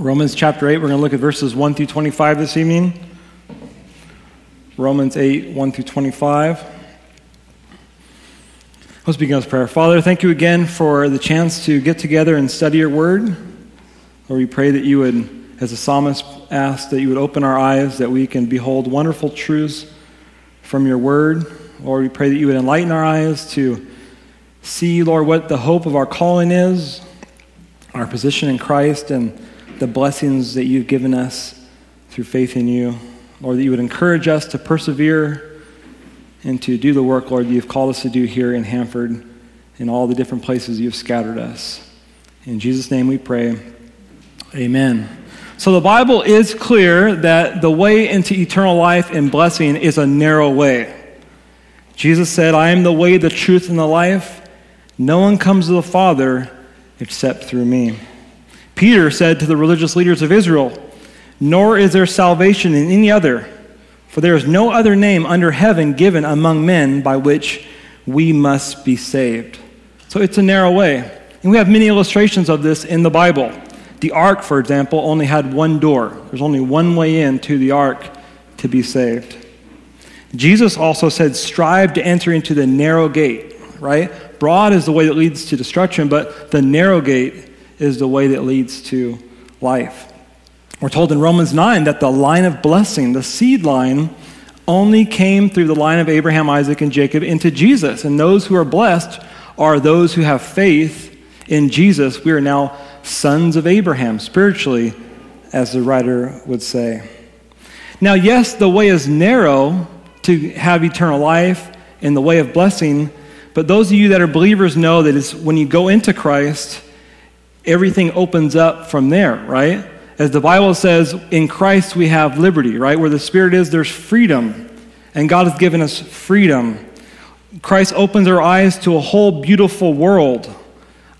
Romans chapter 8, we're going to look at verses 1 through 25 this evening. Romans 8, 1 through 25. Let's begin with prayer. Father, thank you again for the chance to get together and study your word. Lord, we pray that you would, as the psalmist asked, that you would open our eyes that we can behold wonderful truths from your word. Lord, we pray that you would enlighten our eyes to see, Lord, what the hope of our calling is, our position in Christ, and the blessings that you've given us through faith in you. Lord, that you would encourage us to persevere and to do the work, Lord, you've called us to do here in Hanford in all the different places you've scattered us. In Jesus' name we pray. Amen. So the Bible is clear that the way into eternal life and blessing is a narrow way. Jesus said, I am the way, the truth, and the life. No one comes to the Father except through me. Peter said to the religious leaders of Israel, Nor is there salvation in any other, for there is no other name under heaven given among men by which we must be saved. So it's a narrow way. And we have many illustrations of this in the Bible. The ark, for example, only had one door. There's only one way in to the ark to be saved. Jesus also said, Strive to enter into the narrow gate, right? Broad is the way that leads to destruction, but the narrow gate is the way that leads to life. We're told in Romans 9 that the line of blessing, the seed line, only came through the line of Abraham, Isaac, and Jacob into Jesus. And those who are blessed are those who have faith in Jesus. We are now sons of Abraham, spiritually, as the writer would say. Now, yes, the way is narrow to have eternal life in the way of blessing, but those of you that are believers know that it's when you go into Christ, everything opens up from there, right? As the Bible says, in Christ we have liberty, right? Where the Spirit is, there's freedom. And God has given us freedom. Christ opens our eyes to a whole beautiful world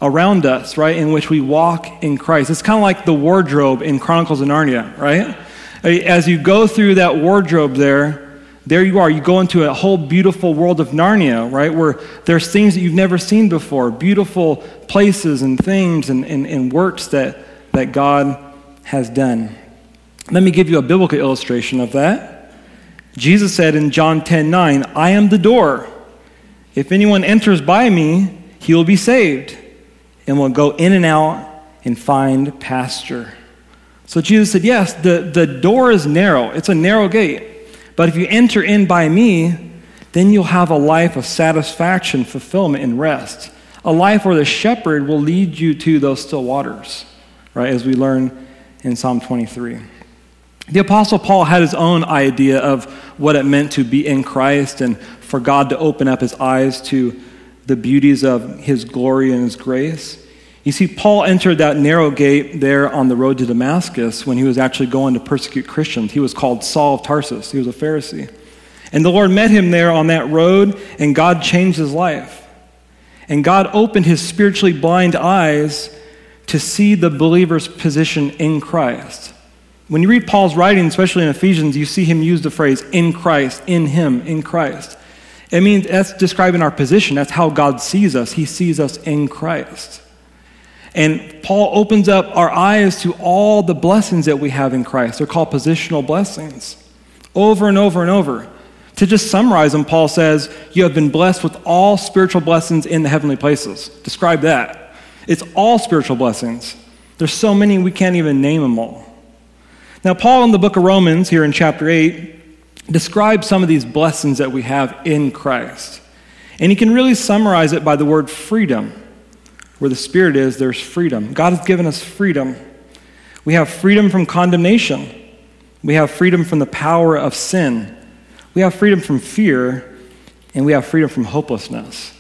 around us, right? In which we walk in Christ. It's kind of like the wardrobe in Chronicles of Narnia, right? As you go through that wardrobe there, there you are. You go into a whole beautiful world of Narnia, right? Where there's things that you've never seen before, beautiful places and things and, and, and works that, that God has done. Let me give you a biblical illustration of that. Jesus said in John 10 9, I am the door. If anyone enters by me, he will be saved and will go in and out and find pasture. So Jesus said, Yes, the, the door is narrow, it's a narrow gate. But if you enter in by me, then you'll have a life of satisfaction, fulfillment, and rest. A life where the shepherd will lead you to those still waters, right? As we learn in Psalm 23. The Apostle Paul had his own idea of what it meant to be in Christ and for God to open up his eyes to the beauties of his glory and his grace. You see, Paul entered that narrow gate there on the road to Damascus when he was actually going to persecute Christians. He was called Saul of Tarsus, he was a Pharisee. And the Lord met him there on that road, and God changed his life. And God opened his spiritually blind eyes to see the believer's position in Christ. When you read Paul's writing, especially in Ephesians, you see him use the phrase in Christ, in him, in Christ. It means that's describing our position. That's how God sees us. He sees us in Christ. And Paul opens up our eyes to all the blessings that we have in Christ. They're called positional blessings. Over and over and over. To just summarize them, Paul says, You have been blessed with all spiritual blessings in the heavenly places. Describe that. It's all spiritual blessings. There's so many we can't even name them all. Now, Paul in the book of Romans, here in chapter 8, describes some of these blessings that we have in Christ. And he can really summarize it by the word freedom. Where the Spirit is, there's freedom. God has given us freedom. We have freedom from condemnation. We have freedom from the power of sin. We have freedom from fear. And we have freedom from hopelessness.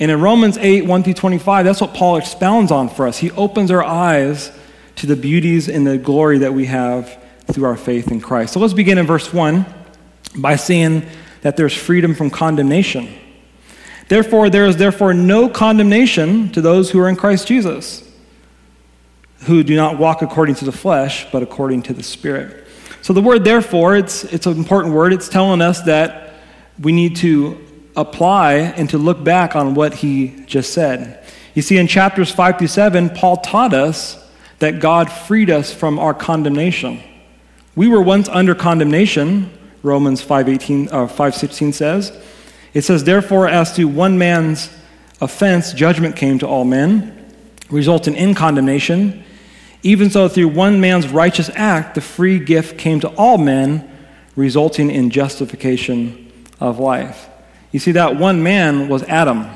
And in Romans 8, 1 through 25, that's what Paul expounds on for us. He opens our eyes to the beauties and the glory that we have through our faith in Christ. So let's begin in verse 1 by seeing that there's freedom from condemnation. Therefore, there is therefore no condemnation to those who are in Christ Jesus, who do not walk according to the flesh, but according to the Spirit. So the word therefore, it's, it's an important word. It's telling us that we need to apply and to look back on what he just said. You see, in chapters 5 through 7, Paul taught us that God freed us from our condemnation. We were once under condemnation, Romans 5:18 uh, 5:16 says. It says therefore as to one man's offense judgment came to all men, resulting in condemnation. Even so through one man's righteous act the free gift came to all men, resulting in justification of life. You see that one man was Adam.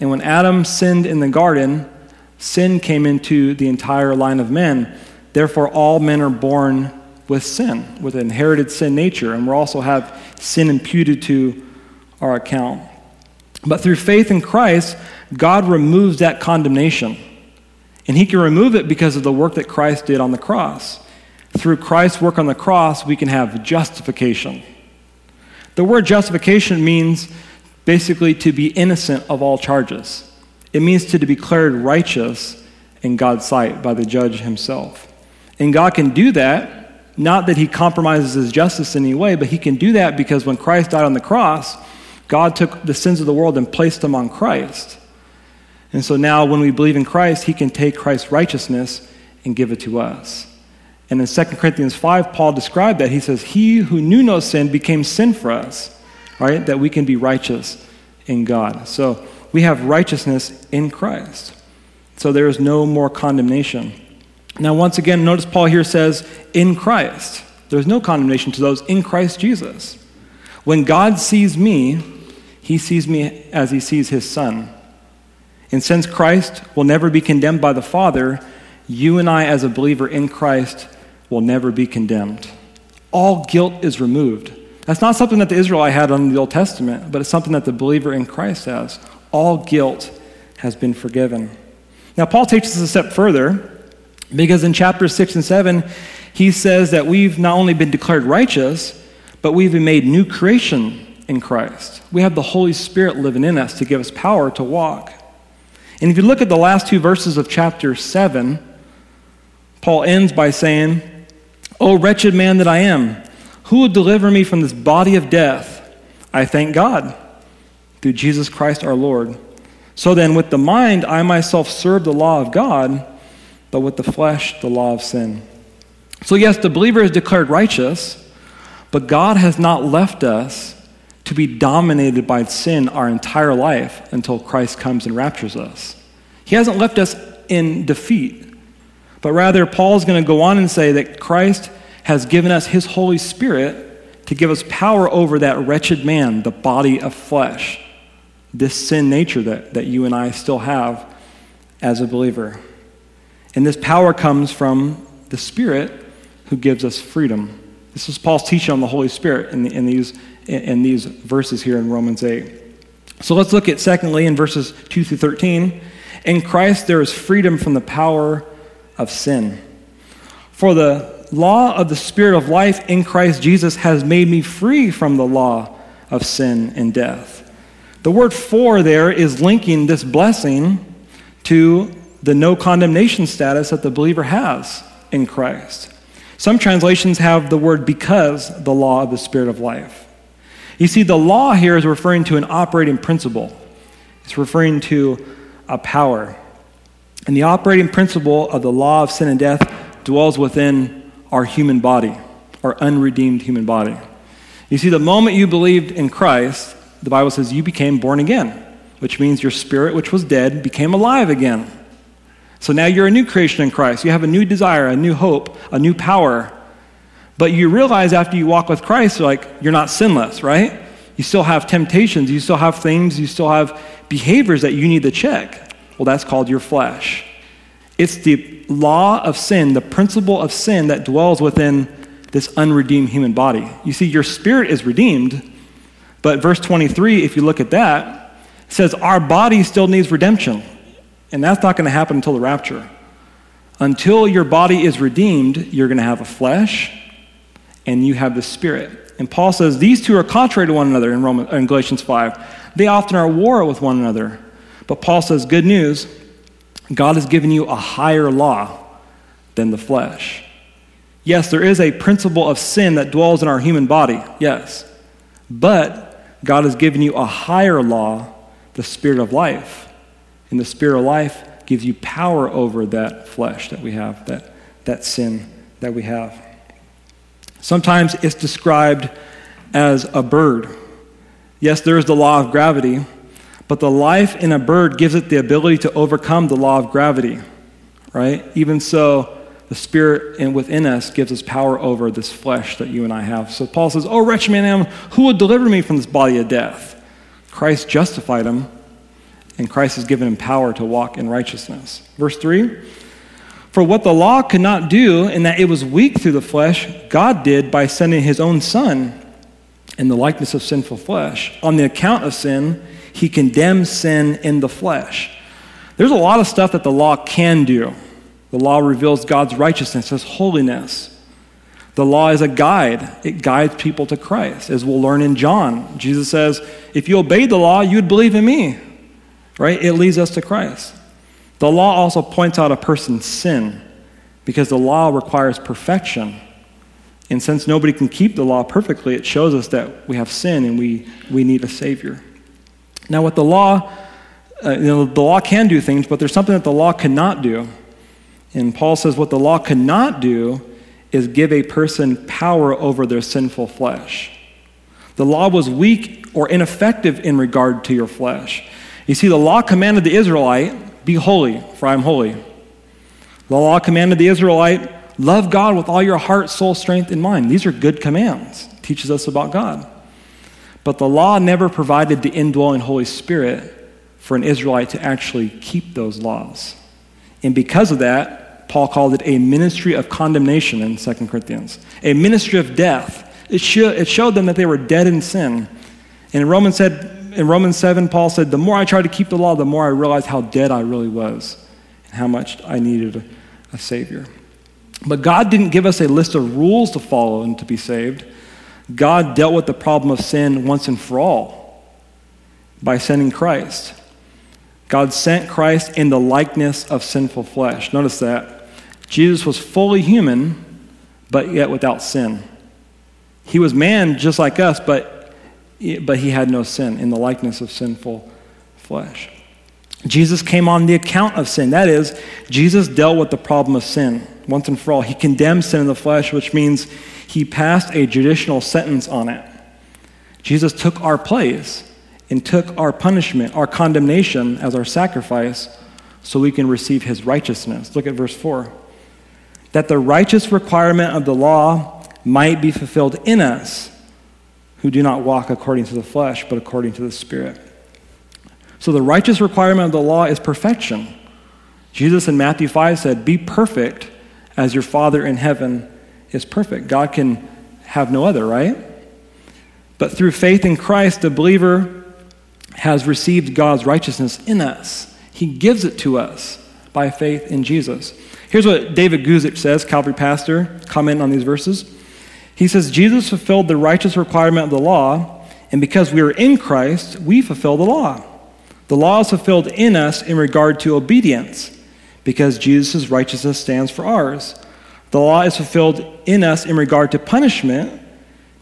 And when Adam sinned in the garden, sin came into the entire line of men. Therefore, all men are born with sin, with an inherited sin nature, and we also have sin imputed to our account. But through faith in Christ, God removes that condemnation. And He can remove it because of the work that Christ did on the cross. Through Christ's work on the cross, we can have justification. The word justification means basically to be innocent of all charges. It means to be declared righteous in God's sight by the judge himself. And God can do that, not that he compromises his justice in any way, but he can do that because when Christ died on the cross, God took the sins of the world and placed them on Christ. And so now, when we believe in Christ, he can take Christ's righteousness and give it to us. And in 2 Corinthians 5, Paul described that. He says, He who knew no sin became sin for us, right? That we can be righteous in God. So we have righteousness in Christ. So there is no more condemnation. Now, once again, notice Paul here says, in Christ. There's no condemnation to those in Christ Jesus. When God sees me, he sees me as he sees his son. And since Christ will never be condemned by the Father, you and I, as a believer in Christ, will never be condemned. All guilt is removed. That's not something that the Israelite had under the Old Testament, but it's something that the believer in Christ has. All guilt has been forgiven. Now, Paul takes us a step further because in chapters 6 and 7, he says that we've not only been declared righteous, but we've been made new creation in Christ. We have the Holy Spirit living in us to give us power to walk. And if you look at the last two verses of chapter 7, Paul ends by saying, O wretched man that I am, who will deliver me from this body of death? I thank God through Jesus Christ our Lord. So then, with the mind, I myself serve the law of God, but with the flesh, the law of sin. So, yes, the believer is declared righteous, but God has not left us to be dominated by sin our entire life until Christ comes and raptures us. He hasn't left us in defeat, but rather, Paul's going to go on and say that Christ has given us his Holy Spirit to give us power over that wretched man, the body of flesh, this sin nature that, that you and I still have as a believer. And this power comes from the Spirit who gives us freedom. This is Paul's teaching on the Holy Spirit in, the, in these in these verses here in Romans 8. So let's look at, secondly, in verses 2 through 13. In Christ, there is freedom from the power of sin. For the law of the Spirit of life in Christ Jesus has made me free from the law of sin and death. The word for there is linking this blessing to the no condemnation status that the believer has in Christ. Some translations have the word because the law of the Spirit of life. You see, the law here is referring to an operating principle, it's referring to a power. And the operating principle of the law of sin and death dwells within our human body, our unredeemed human body. You see, the moment you believed in Christ, the Bible says you became born again, which means your spirit, which was dead, became alive again. So now you're a new creation in Christ. You have a new desire, a new hope, a new power but you realize after you walk with Christ, like you're not sinless, right? You still have temptations, you still have things, you still have behaviors that you need to check. Well, that's called your flesh. It's the law of sin, the principle of sin that dwells within this unredeemed human body. You see, your spirit is redeemed, but verse 23, if you look at that, says our body still needs redemption. And that's not going to happen until the rapture. Until your body is redeemed, you're going to have a flesh, and you have the Spirit. And Paul says these two are contrary to one another in, Roman, in Galatians 5. They often are at war with one another. But Paul says, good news, God has given you a higher law than the flesh. Yes, there is a principle of sin that dwells in our human body, yes. But God has given you a higher law, the Spirit of life. And the Spirit of life gives you power over that flesh that we have, that, that sin that we have. Sometimes it's described as a bird. Yes, there is the law of gravity, but the life in a bird gives it the ability to overcome the law of gravity, right? Even so, the Spirit within us gives us power over this flesh that you and I have. So Paul says, Oh, wretched man I am, who will deliver me from this body of death? Christ justified him, and Christ has given him power to walk in righteousness. Verse 3 For what the law could not do, in that it was weak through the flesh, God did by sending his own Son in the likeness of sinful flesh. On the account of sin, he condemns sin in the flesh. There's a lot of stuff that the law can do. The law reveals God's righteousness, His holiness. The law is a guide, it guides people to Christ. As we'll learn in John, Jesus says, If you obeyed the law, you would believe in me. Right? It leads us to Christ. The law also points out a person's sin because the law requires perfection. And since nobody can keep the law perfectly, it shows us that we have sin and we, we need a Savior. Now, what the law, uh, you know, the law can do things, but there's something that the law cannot do. And Paul says what the law cannot do is give a person power over their sinful flesh. The law was weak or ineffective in regard to your flesh. You see, the law commanded the Israelite, Be holy, for I am holy. The law commanded the Israelite, Love God with all your heart, soul, strength, and mind. These are good commands, teaches us about God. But the law never provided the indwelling Holy Spirit for an Israelite to actually keep those laws. And because of that, Paul called it a ministry of condemnation in 2 Corinthians, a ministry of death. It showed them that they were dead in sin. And Romans, said, in Romans 7, Paul said, The more I tried to keep the law, the more I realized how dead I really was and how much I needed a, a Savior. But God didn't give us a list of rules to follow and to be saved. God dealt with the problem of sin once and for all by sending Christ. God sent Christ in the likeness of sinful flesh. Notice that. Jesus was fully human, but yet without sin. He was man just like us, but, but he had no sin in the likeness of sinful flesh. Jesus came on the account of sin. That is, Jesus dealt with the problem of sin once and for all. He condemned sin in the flesh, which means he passed a judicial sentence on it. Jesus took our place and took our punishment, our condemnation as our sacrifice, so we can receive his righteousness. Look at verse 4 that the righteous requirement of the law might be fulfilled in us who do not walk according to the flesh, but according to the Spirit. So the righteous requirement of the law is perfection. Jesus in Matthew 5 said, Be perfect as your Father in heaven is perfect. God can have no other, right? But through faith in Christ, the believer has received God's righteousness in us. He gives it to us by faith in Jesus. Here's what David Guzik says, Calvary pastor, comment on these verses. He says, Jesus fulfilled the righteous requirement of the law, and because we are in Christ, we fulfill the law. The law is fulfilled in us in regard to obedience, because Jesus' righteousness stands for ours. The law is fulfilled in us in regard to punishment,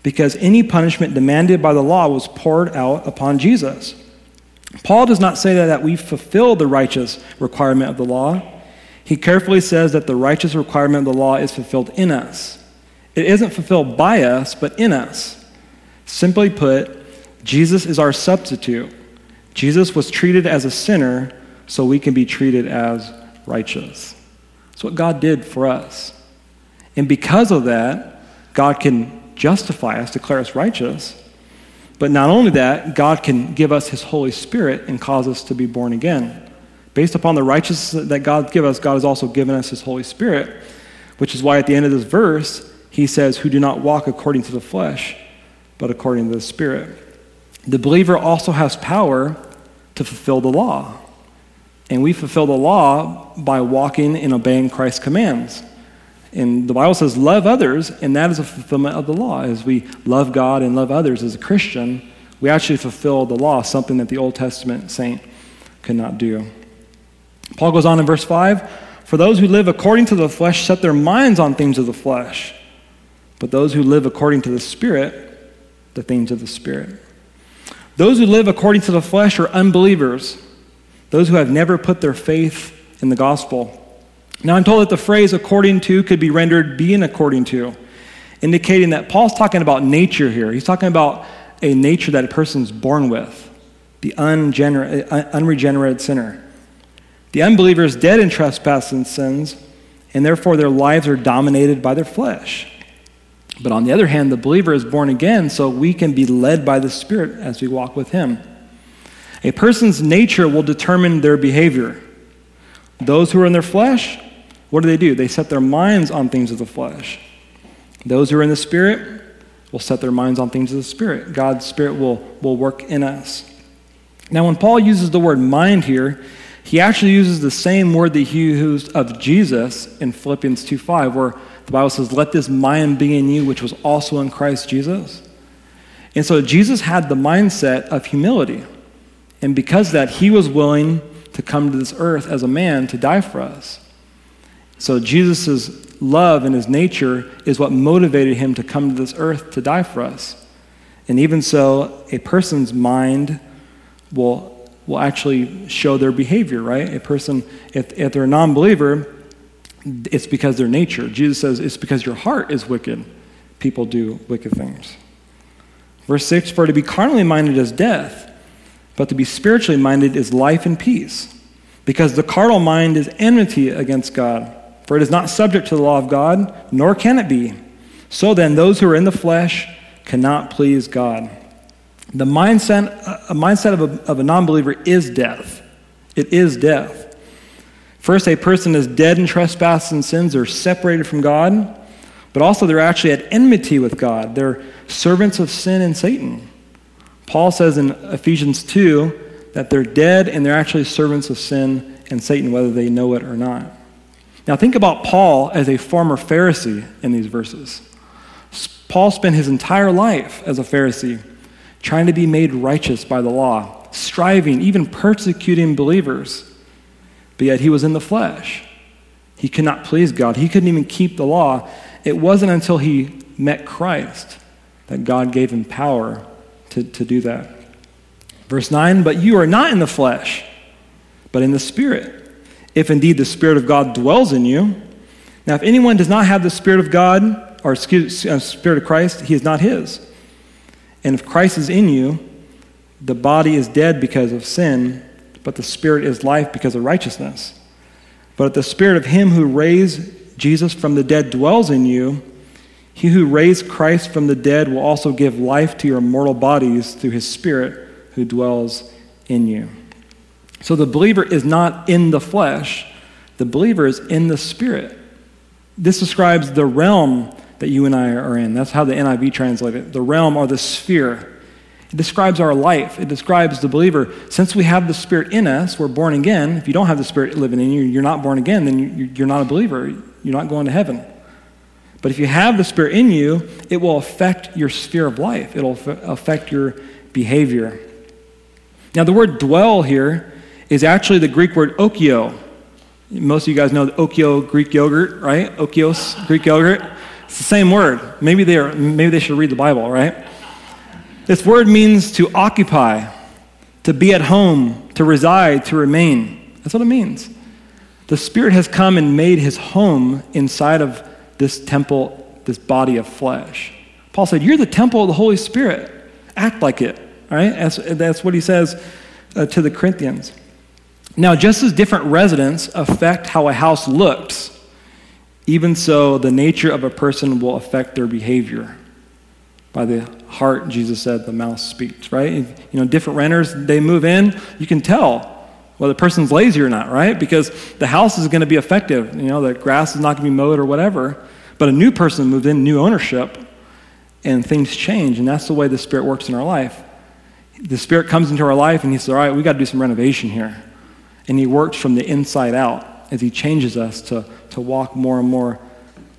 because any punishment demanded by the law was poured out upon Jesus. Paul does not say that, we fulfill the righteous requirement of the law. He carefully says that the righteous requirement of the law is fulfilled in us. It isn't fulfilled by us, but in us. Simply put, Jesus is our substitute. Jesus was treated as a sinner so we can be treated as righteous. That's what God did for us. And because of that, God can justify us, declare us righteous. But not only that, God can give us His Holy Spirit and cause us to be born again. Based upon the righteousness that God gives us, God has also given us His Holy Spirit, which is why at the end of this verse, He says, Who do not walk according to the flesh, but according to the Spirit. The believer also has power to fulfill the law. And we fulfill the law by walking and obeying Christ's commands. And the Bible says, love others, and that is a fulfillment of the law. As we love God and love others as a Christian, we actually fulfill the law, something that the Old Testament saint could not do. Paul goes on in verse 5 For those who live according to the flesh set their minds on things of the flesh, but those who live according to the Spirit, the things of the Spirit. Those who live according to the flesh are unbelievers, those who have never put their faith in the gospel. Now, I'm told that the phrase according to could be rendered being according to, indicating that Paul's talking about nature here. He's talking about a nature that a person's born with, the uh, unregenerated sinner. The unbeliever is dead in trespasses and sins, and therefore their lives are dominated by their flesh. But on the other hand, the believer is born again, so we can be led by the Spirit as we walk with Him. A person's nature will determine their behavior. Those who are in their flesh, what do they do? They set their minds on things of the flesh. Those who are in the Spirit will set their minds on things of the Spirit. God's Spirit will, will work in us. Now, when Paul uses the word mind here, he actually uses the same word that he used of Jesus in Philippians 2 5, where the Bible says, Let this mind be in you, which was also in Christ Jesus. And so Jesus had the mindset of humility. And because that, he was willing to come to this earth as a man to die for us. So Jesus' love and his nature is what motivated him to come to this earth to die for us. And even so, a person's mind will, will actually show their behavior, right? A person, if, if they're a non believer, it's because their nature. Jesus says it's because your heart is wicked. People do wicked things. Verse 6 For to be carnally minded is death, but to be spiritually minded is life and peace. Because the carnal mind is enmity against God, for it is not subject to the law of God, nor can it be. So then, those who are in the flesh cannot please God. The mindset, a mindset of a, of a non believer is death. It is death. First, a person is dead in trespasses and sins, they're separated from God, but also they're actually at enmity with God. They're servants of sin and Satan. Paul says in Ephesians 2 that they're dead and they're actually servants of sin and Satan, whether they know it or not. Now, think about Paul as a former Pharisee in these verses. Paul spent his entire life as a Pharisee, trying to be made righteous by the law, striving, even persecuting believers but yet he was in the flesh. He could not please God. He couldn't even keep the law. It wasn't until he met Christ that God gave him power to, to do that. Verse 9, but you are not in the flesh, but in the Spirit, if indeed the Spirit of God dwells in you. Now, if anyone does not have the Spirit of God, or excuse, uh, Spirit of Christ, he is not his. And if Christ is in you, the body is dead because of sin, but the Spirit is life because of righteousness. But if the Spirit of Him who raised Jesus from the dead dwells in you, he who raised Christ from the dead will also give life to your mortal bodies through His Spirit who dwells in you. So the believer is not in the flesh, the believer is in the Spirit. This describes the realm that you and I are in. That's how the NIV translates it the realm or the sphere it describes our life. It describes the believer. Since we have the Spirit in us, we're born again. If you don't have the Spirit living in you, you're not born again, then you're not a believer. You're not going to heaven. But if you have the Spirit in you, it will affect your sphere of life, it'll affect your behavior. Now, the word dwell here is actually the Greek word okio. Most of you guys know the okio Greek yogurt, right? Oikos Greek yogurt. It's the same word. Maybe they are, maybe they should read the Bible, right? This word means to occupy, to be at home, to reside, to remain. That's what it means. The Spirit has come and made his home inside of this temple, this body of flesh. Paul said, You're the temple of the Holy Spirit. Act like it. Right? That's, that's what he says uh, to the Corinthians. Now, just as different residents affect how a house looks, even so, the nature of a person will affect their behavior. By the heart, Jesus said, the mouth speaks, right? You know, different renters, they move in, you can tell whether the person's lazy or not, right? Because the house is going to be effective. You know, the grass is not going to be mowed or whatever. But a new person moved in, new ownership, and things change. And that's the way the Spirit works in our life. The Spirit comes into our life and He says, All right, we got to do some renovation here. And He works from the inside out as He changes us to, to walk more and more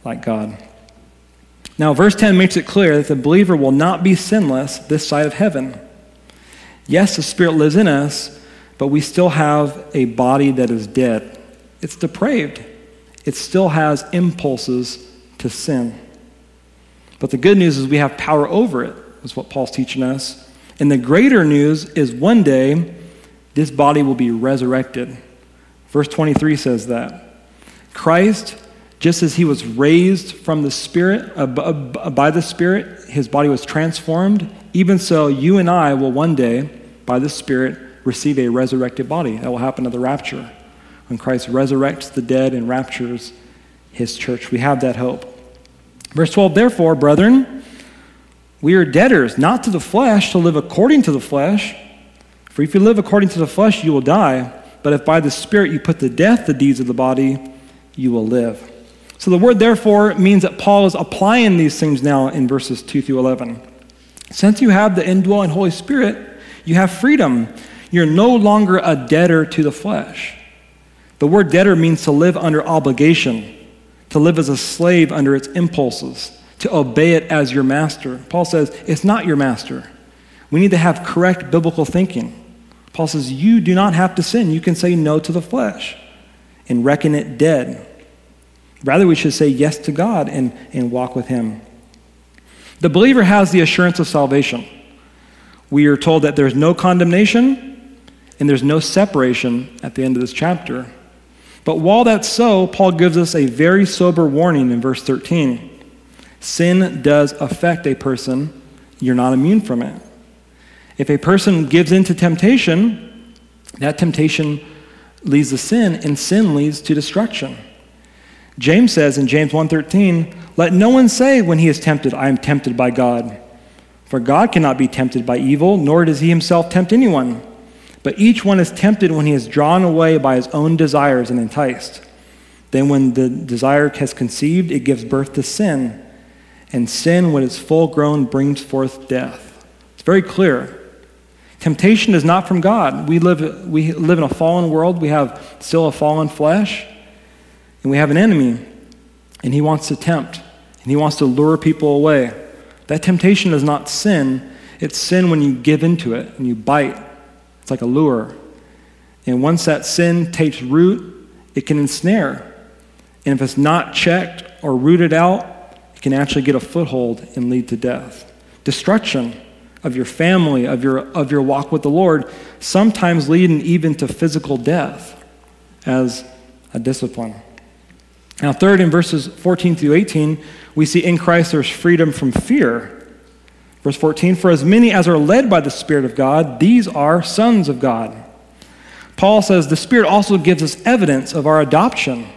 like God. Now, verse 10 makes it clear that the believer will not be sinless this side of heaven. Yes, the Spirit lives in us, but we still have a body that is dead. It's depraved, it still has impulses to sin. But the good news is we have power over it, is what Paul's teaching us. And the greater news is one day this body will be resurrected Verse 23 says that. Christ, just as he was raised from the Spirit, by the Spirit, his body was transformed, even so, you and I will one day, by the Spirit, receive a resurrected body. That will happen at the rapture. When Christ resurrects the dead and raptures his church. We have that hope. Verse 12, therefore, brethren, we are debtors, not to the flesh, to live according to the flesh. For if you live according to the flesh, you will die. But if by the Spirit you put to death the deeds of the body, you will live. So the word therefore means that Paul is applying these things now in verses 2 through 11. Since you have the indwelling Holy Spirit, you have freedom. You're no longer a debtor to the flesh. The word debtor means to live under obligation, to live as a slave under its impulses, to obey it as your master. Paul says it's not your master. We need to have correct biblical thinking. Paul says you do not have to sin. You can say no to the flesh and reckon it dead. Rather, we should say yes to God and, and walk with Him. The believer has the assurance of salvation. We are told that there's no condemnation and there's no separation at the end of this chapter. But while that's so, Paul gives us a very sober warning in verse 13. Sin does affect a person, you're not immune from it. If a person gives in to temptation, that temptation leads to sin, and sin leads to destruction. James says in James 1:13, "Let no one say when he is tempted, I am tempted by God. For God cannot be tempted by evil, nor does he himself tempt anyone. But each one is tempted when he is drawn away by his own desires and enticed. Then when the desire has conceived, it gives birth to sin, and sin when it's full grown brings forth death." It's very clear. Temptation is not from God. We live, we live in a fallen world. We have still a fallen flesh. And we have an enemy. And he wants to tempt. And he wants to lure people away. That temptation is not sin. It's sin when you give into it and you bite. It's like a lure. And once that sin takes root, it can ensnare. And if it's not checked or rooted out, it can actually get a foothold and lead to death. Destruction of your family, of your, of your walk with the Lord, sometimes leading even to physical death as a discipline. Now, third, in verses 14 through 18, we see in Christ there's freedom from fear. Verse 14, for as many as are led by the Spirit of God, these are sons of God. Paul says the Spirit also gives us evidence of our adoption.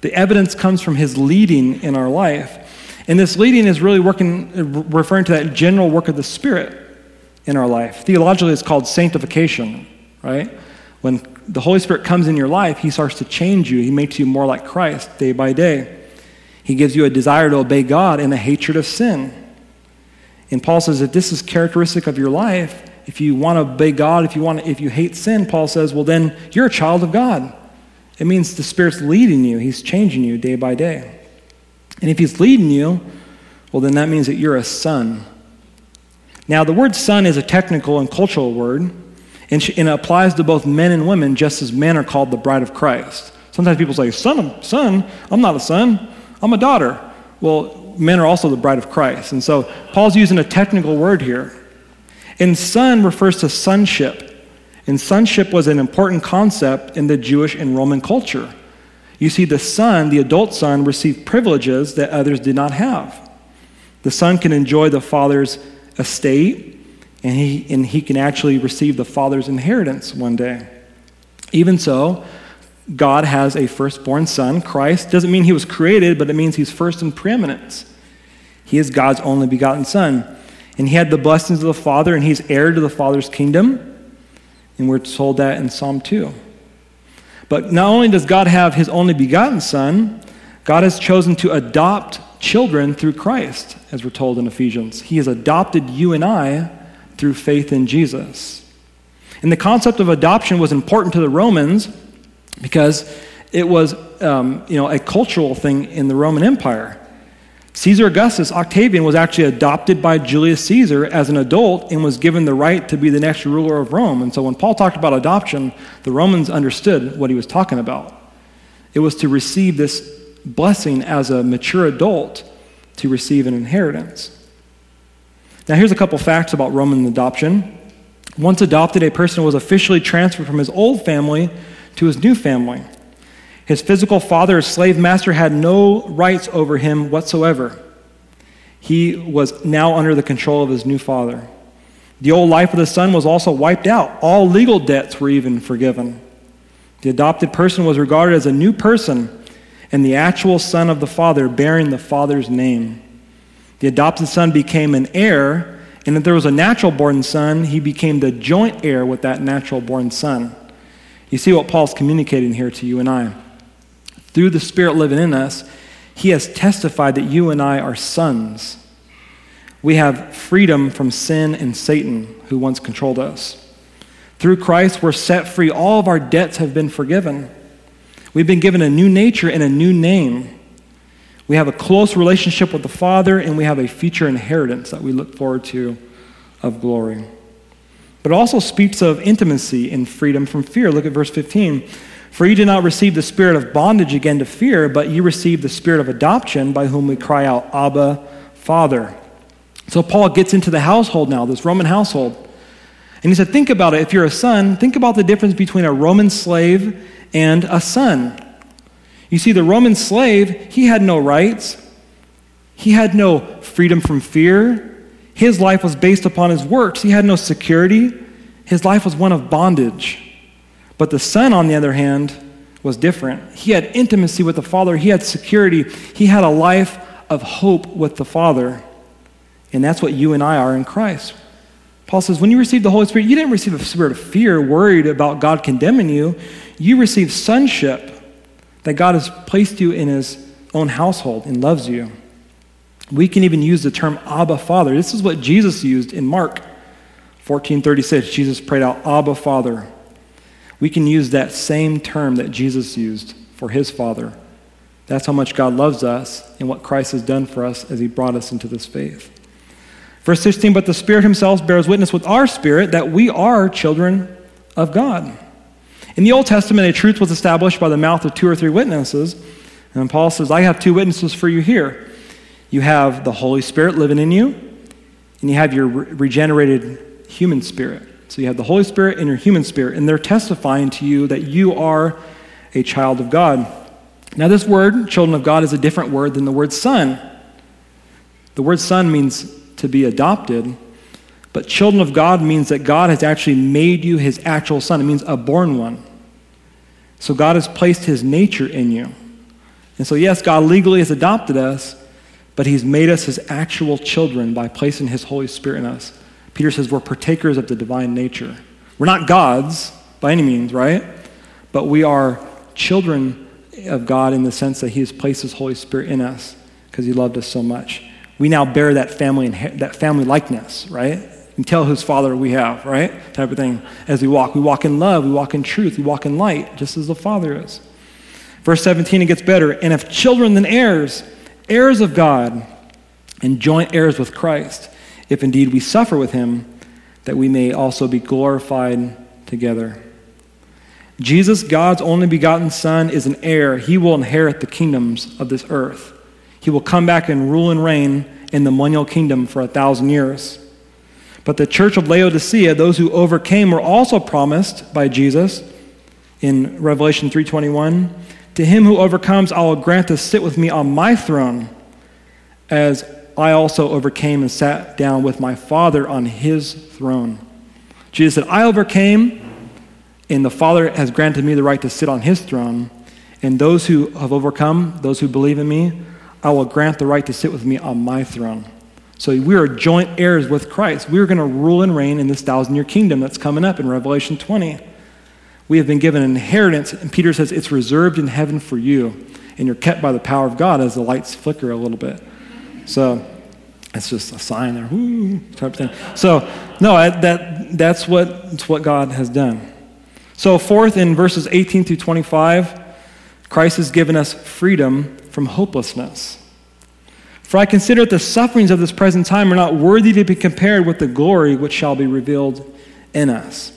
The evidence comes from his leading in our life. And this leading is really working, referring to that general work of the Spirit in our life. Theologically, it's called sanctification, right? When the Holy Spirit comes in your life, He starts to change you. He makes you more like Christ day by day. He gives you a desire to obey God and a hatred of sin. And Paul says if this is characteristic of your life, if you want to obey God, if you want, to, if you hate sin, Paul says, well then you're a child of God. It means the Spirit's leading you. He's changing you day by day. And if he's leading you, well, then that means that you're a son. Now, the word son is a technical and cultural word, and, it applies to both men and women, just as men are called the bride of Christ. Sometimes people say, son, son, I'm not a son, I'm a daughter. Well, men are also the bride of Christ. And so Paul's using a technical word here. And son refers to sonship. And sonship was an important concept in the Jewish and Roman culture. You see, the son, the adult son, received privileges that others did not have. The son can enjoy the father's estate, and he, and he can actually receive the father's inheritance one day. Even so, God has a firstborn son, Christ. Doesn't mean he was created, but it means he's first in preeminence. He is God's only begotten son. And he had the blessings of the Father, and he's heir to the Father's kingdom. And we're told that in Psalm 2. But not only does God have his only begotten Son, God has chosen to adopt children through Christ, as we're told in Ephesians. He has adopted you and I through faith in Jesus. And the concept of adoption was important to the Romans because it was um, you know, a cultural thing in the Roman Empire. Caesar Augustus Octavian was actually adopted by Julius Caesar as an adult and was given the right to be the next ruler of Rome. And so when Paul talked about adoption, the Romans understood what he was talking about. It was to receive this blessing as a mature adult to receive an inheritance. Now, here's a couple facts about Roman adoption. Once adopted, a person was officially transferred from his old family to his new family. His physical father, his slave master, had no rights over him whatsoever. He was now under the control of his new father. The old life of the son was also wiped out. All legal debts were even forgiven. The adopted person was regarded as a new person and the actual son of the father bearing the father's name. The adopted son became an heir, and if there was a natural born son, he became the joint heir with that natural born son. You see what Paul's communicating here to you and I. Through the Spirit living in us, he has testified that you and I are sons. We have freedom from sin and Satan, who once controlled us. Through Christ, we're set free. All of our debts have been forgiven. We've been given a new nature and a new name. We have a close relationship with the Father, and we have a future inheritance that we look forward to of glory. But it also speaks of intimacy and freedom from fear. Look at verse 15. For you did not receive the spirit of bondage again to fear, but you received the spirit of adoption by whom we cry out, Abba, Father. So Paul gets into the household now, this Roman household. And he said, Think about it. If you're a son, think about the difference between a Roman slave and a son. You see, the Roman slave, he had no rights, he had no freedom from fear. His life was based upon his works, he had no security. His life was one of bondage. But the son, on the other hand, was different. He had intimacy with the Father, he had security, he had a life of hope with the Father. And that's what you and I are in Christ. Paul says, when you received the Holy Spirit, you didn't receive a spirit of fear, worried about God condemning you. You received sonship, that God has placed you in his own household and loves you. We can even use the term Abba Father. This is what Jesus used in Mark 14:36. Jesus prayed out, Abba Father. We can use that same term that Jesus used for his Father. That's how much God loves us and what Christ has done for us as he brought us into this faith. Verse 16, but the Spirit Himself bears witness with our spirit that we are children of God. In the Old Testament, a truth was established by the mouth of two or three witnesses. And Paul says, I have two witnesses for you here. You have the Holy Spirit living in you, and you have your regenerated human spirit. So you have the Holy Spirit and your human spirit, and they're testifying to you that you are a child of God. Now, this word, children of God, is a different word than the word son. The word son means to be adopted. But children of God means that God has actually made you his actual son. It means a born one. So God has placed his nature in you. And so, yes, God legally has adopted us, but he's made us his actual children by placing his Holy Spirit in us. Peter says we're partakers of the divine nature. We're not gods by any means, right? But we are children of God in the sense that he has placed his Holy Spirit in us because he loved us so much we now bear that family that family likeness, right? And tell whose father we have, right? Type of thing. As we walk, we walk in love, we walk in truth, we walk in light, just as the Father is. Verse 17, it gets better. And if children, then heirs, heirs of God, and joint heirs with Christ, if indeed we suffer with him, that we may also be glorified together. Jesus, God's only begotten Son, is an heir. He will inherit the kingdoms of this earth. He will come back and rule and reign in the millennial kingdom for a thousand years. But the church of Laodicea, those who overcame, were also promised by Jesus in Revelation 3:21, "To him who overcomes, I will grant to sit with me on my throne, as I also overcame and sat down with my Father on his throne." Jesus said, "I overcame, and the Father has granted me the right to sit on his throne, and those who have overcome, those who believe in me, I will grant the right to sit with me on my throne. So we are joint heirs with Christ. We are going to rule and reign in this thousand year kingdom that's coming up in Revelation 20. We have been given an inheritance, and Peter says it's reserved in heaven for you, and you're kept by the power of God as the lights flicker a little bit. So it's just a sign there, type thing. So, no, that, that's what, it's what God has done. So, fourth, in verses 18 through 25, Christ has given us freedom from hopelessness. For I consider that the sufferings of this present time are not worthy to be compared with the glory which shall be revealed in us.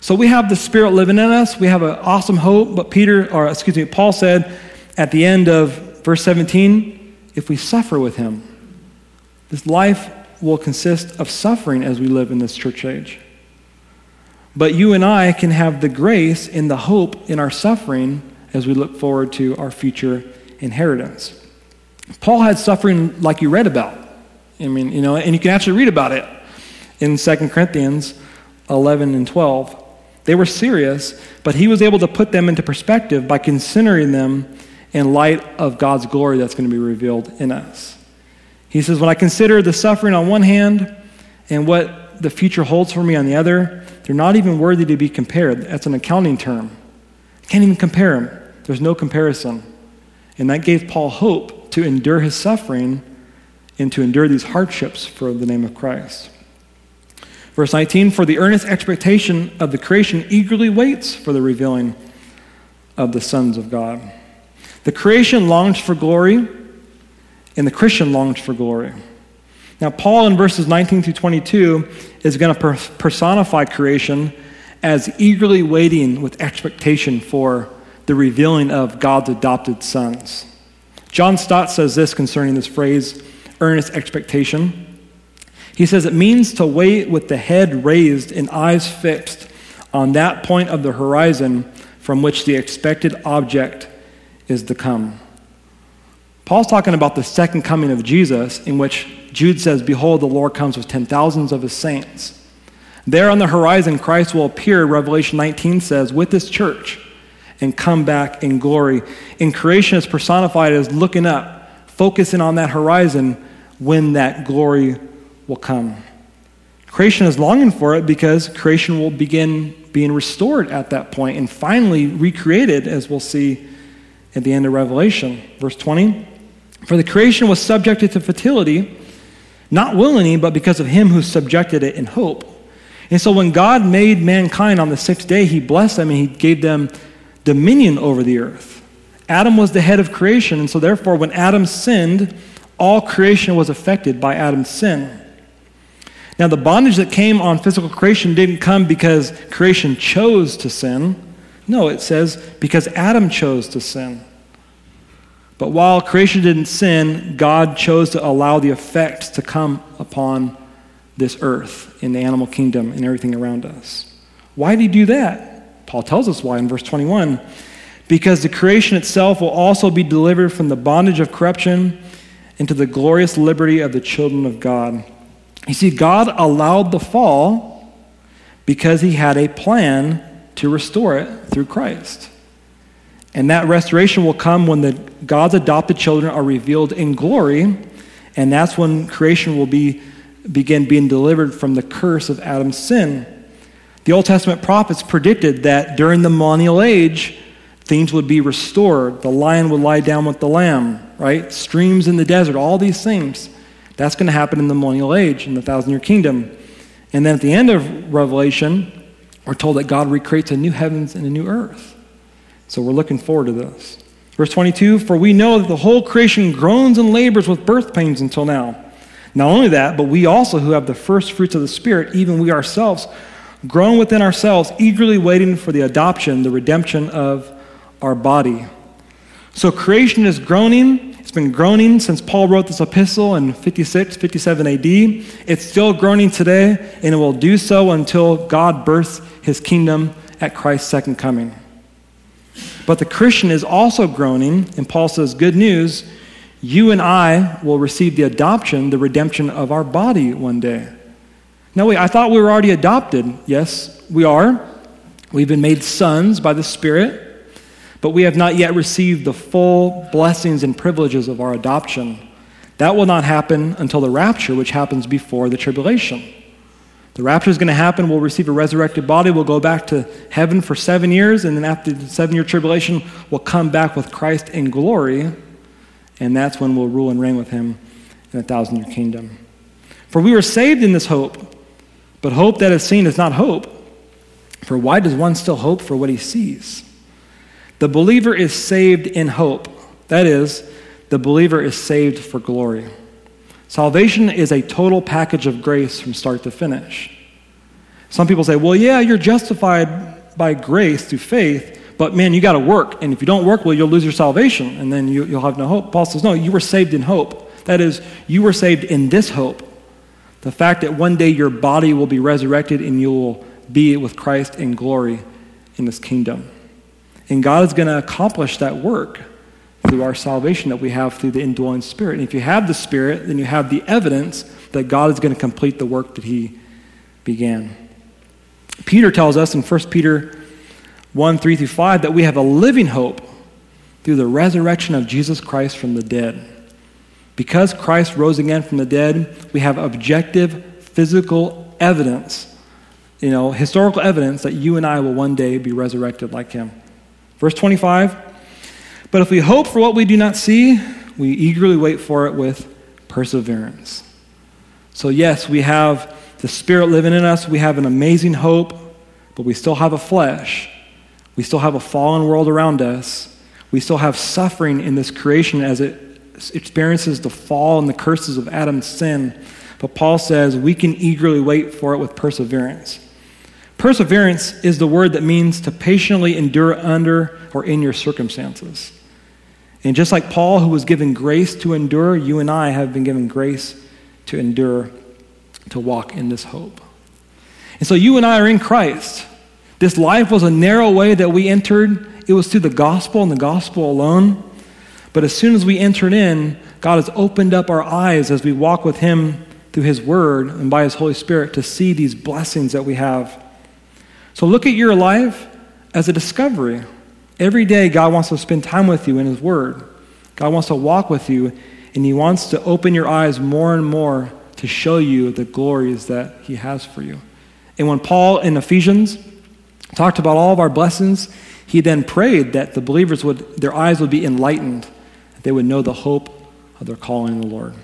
So we have the Spirit living in us. We have an awesome hope. But Peter, or excuse me, Paul said at the end of verse 17, if we suffer with him, this life will consist of suffering as we live in this church age. But you and I can have the grace and the hope in our suffering as we look forward to our future inheritance. Paul had suffering like you read about. I mean, you know, and you can actually read about it in 2 Corinthians 11 and 12. They were serious, but he was able to put them into perspective by considering them in light of God's glory that's going to be revealed in us. He says, When I consider the suffering on one hand and what the future holds for me on the other, they're not even worthy to be compared. That's an accounting term. Can't even compare them. There's no comparison. And that gave Paul hope to endure his suffering and to endure these hardships for the name of Christ. Verse 19 For the earnest expectation of the creation eagerly waits for the revealing of the sons of God. The creation longs for glory, and the Christian longs for glory. Now, Paul in verses 19 through 22 is going to personify creation as eagerly waiting with expectation for the revealing of God's adopted sons. John Stott says this concerning this phrase, earnest expectation. He says it means to wait with the head raised and eyes fixed on that point of the horizon from which the expected object is to come. Paul's talking about the second coming of Jesus, in which Jude says, Behold, the Lord comes with ten thousands of his saints. There on the horizon, Christ will appear, Revelation 19 says, with this church and come back in glory. In creation is personified as looking up, focusing on that horizon when that glory will come. Creation is longing for it because creation will begin being restored at that point and finally recreated, as we'll see at the end of Revelation. Verse 20 For the creation was subjected to fertility, not willingly, but because of him who subjected it in hope. And so when God made mankind on the sixth day, he blessed them and he gave them dominion over the earth. Adam was the head of creation, and so therefore, when Adam sinned, all creation was affected by Adam's sin. Now, the bondage that came on physical creation didn't come because creation chose to sin. No, it says because Adam chose to sin. But while creation didn't sin, God chose to allow the effects to come upon this earth in the animal kingdom and everything around us. Why did he do that? Paul tells us why in verse 21 because the creation itself will also be delivered from the bondage of corruption into the glorious liberty of the children of God. You see, God allowed the fall because he had a plan to restore it through Christ. And that restoration will come when the, God's adopted children are revealed in glory, and that's when creation will be, begin being delivered from the curse of Adam's sin. The Old Testament prophets predicted that during the millennial age, things would be restored. The lion would lie down with the lamb, right? Streams in the desert, all these things. That's going to happen in the millennial age, in the thousand year kingdom. And then at the end of Revelation, we're told that God recreates a new heavens and a new earth. So we're looking forward to this. Verse 22 For we know that the whole creation groans and labors with birth pains until now. Not only that, but we also, who have the first fruits of the Spirit, even we ourselves, groan within ourselves, eagerly waiting for the adoption, the redemption of our body. So creation is groaning it's been groaning since Paul wrote this epistle in 56, 57 AD. It's still groaning today, and it will do so until God births his kingdom at Christ's second coming. But the Christian is also groaning, and Paul says, Good news, you and I will receive the adoption, the redemption of our body one day. Now, wait, I thought we were already adopted. Yes, we are. We've been made sons by the Spirit but we have not yet received the full blessings and privileges of our adoption. That will not happen until the rapture, which happens before the tribulation. The rapture is going to happen. We'll receive a resurrected body. We'll go back to heaven for seven years. And then after the seven year tribulation, we'll come back with Christ in glory. And that's when we'll rule and reign with him in a thousand year kingdom. For we were saved in this hope. But hope that is seen is not hope. For why does one still hope for what he sees? The believer is saved in hope. That is, the believer is saved for glory. Salvation is a total package of grace from start to finish. Some people say, well, yeah, you're justified by grace through faith, but man, you got to work. And if you don't work, well, you'll lose your salvation, and then you, will have no hope. Paul says, no, you were saved in hope. That is, you were saved in this hope. The fact that one day your body will be resurrected and you will be with Christ in glory in this kingdom. And God is going to accomplish that work through our salvation that we have through the indwelling Spirit. And if you have the Spirit, then you have the evidence that God is going to complete the work that He began. Peter tells us in 1 Peter 1 3 through 5 that we have a living hope through the resurrection of Jesus Christ from the dead. Because Christ rose again from the dead, we have objective physical evidence, you know, historical evidence that you and I will one day be resurrected like him. Verse 25 But if we hope for what we do not see, we eagerly wait for it with perseverance. So, yes, we have the Spirit living in us, we have an amazing hope, but we still have a flesh. We still have a fallen world around us. We still have suffering in this creation as it experiences the fall and the curses of Adam's sin. But Paul says we can eagerly wait for it with perseverance. Perseverance is the word that means to patiently endure under or in your circumstances. And just like Paul, who was given grace to endure, you and I have been given grace to endure, to walk in this hope. And so you and I are in Christ. This life was a narrow way that we entered, it was through the gospel and the gospel alone. But as soon as we entered in, God has opened up our eyes as we walk with Him through His Word and by His Holy Spirit to see these blessings that we have. So look at your life as a discovery. Every day, God wants to spend time with you in His Word. God wants to walk with you, and He wants to open your eyes more and more to show you the glories that He has for you. And when Paul in Ephesians talked about all of our blessings, he then prayed that the believers would, their eyes would be enlightened they would know the hope of their calling in the Lord.